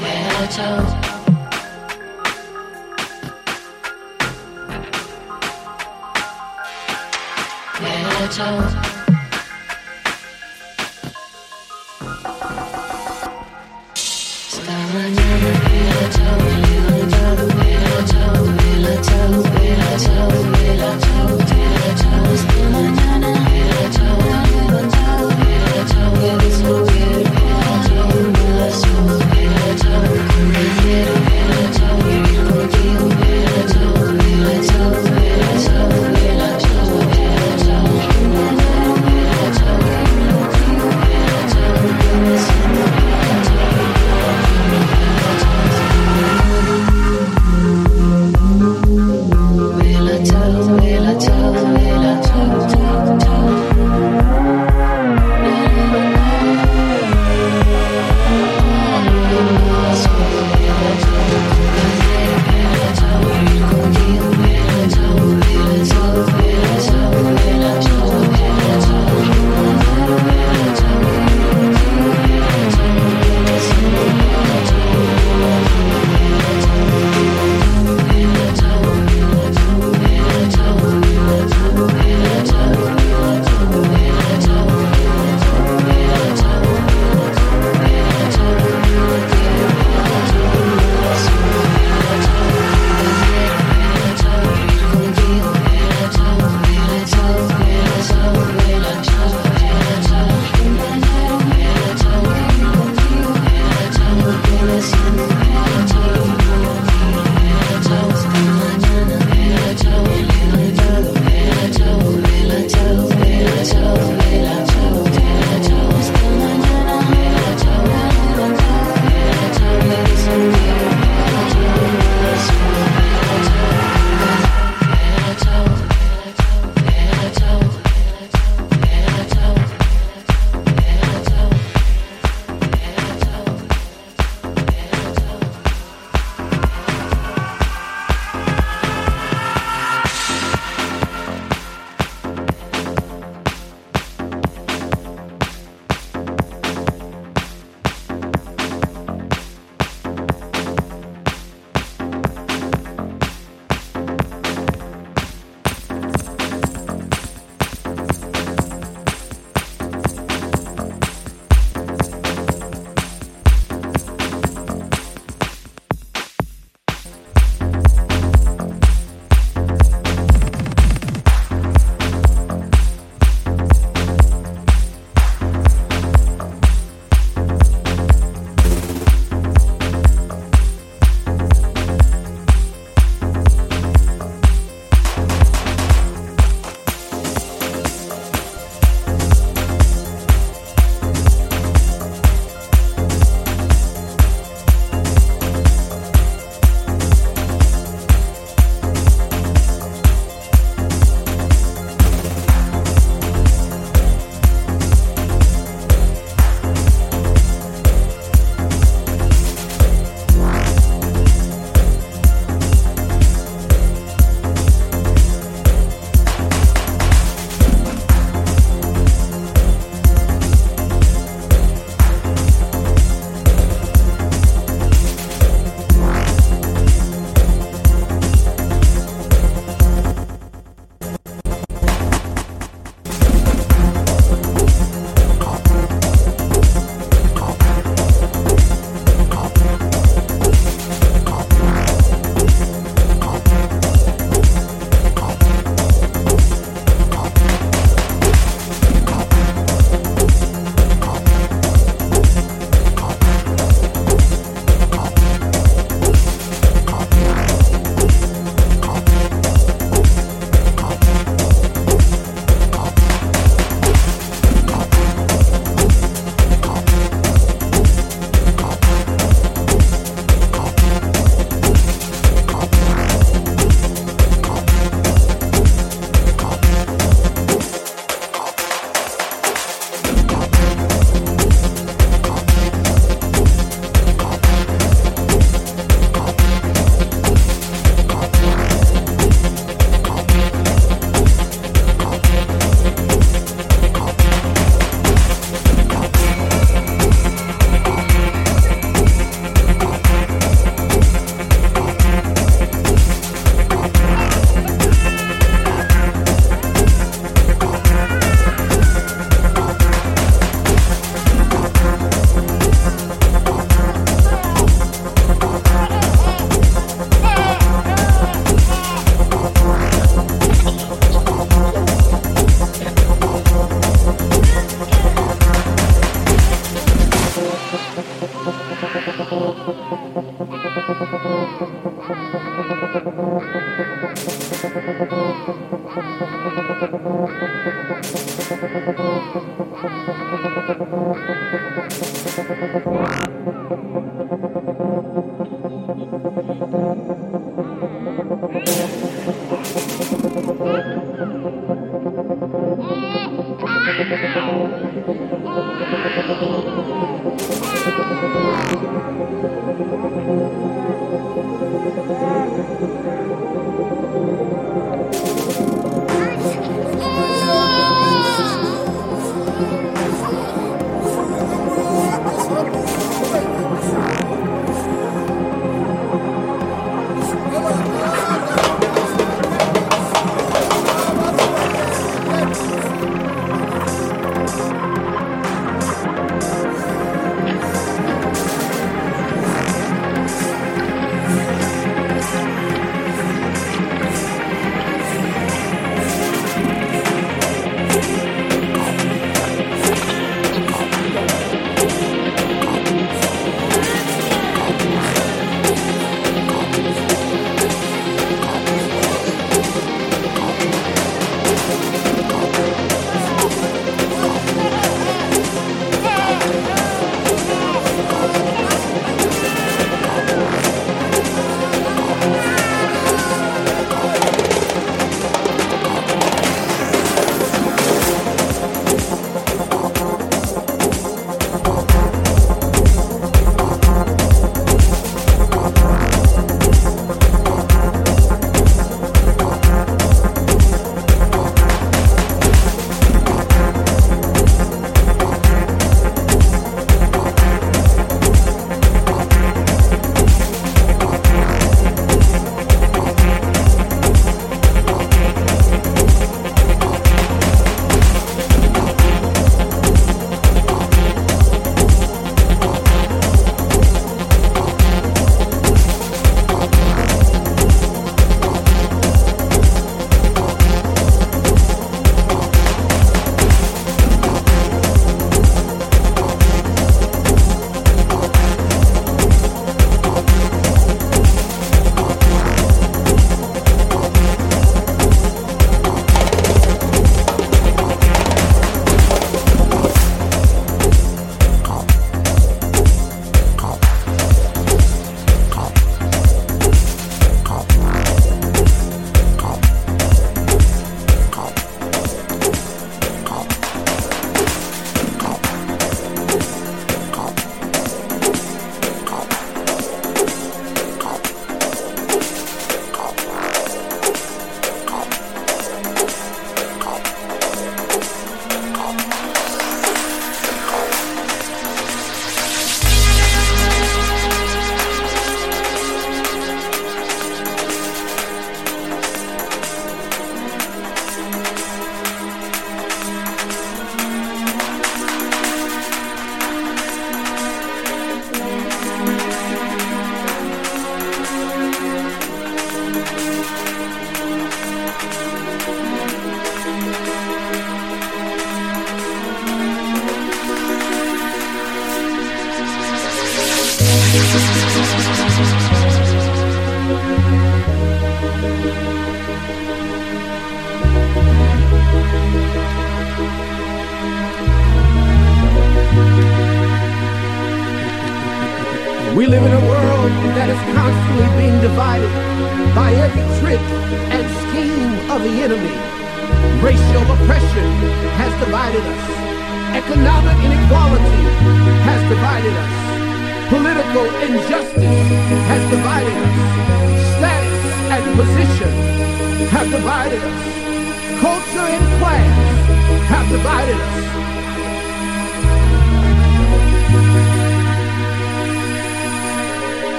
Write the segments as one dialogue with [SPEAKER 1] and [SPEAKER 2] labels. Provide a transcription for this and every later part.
[SPEAKER 1] Little toes. Little toes. Stella, little toes, little.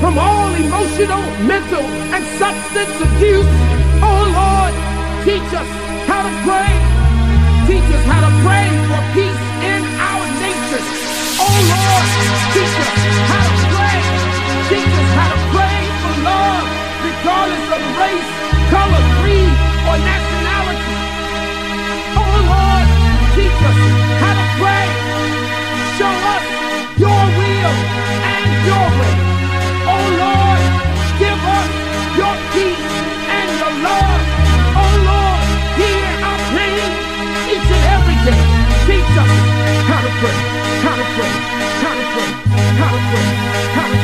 [SPEAKER 1] From all emotional, mental, and substance abuse. Oh Lord, teach us how to pray. Teach us how to pray for peace in our nation. Oh Lord, teach us how to pray. Teach us how to pray for love, regardless of race, color, creed, or nationality. Oh Lord, teach us how to pray. Show us your will and your way. Oh Lord, give us your peace and your love. Oh Lord, hear our pain each and every day. Teach us how to pray, how to pray, how to pray, how to pray, how to pray,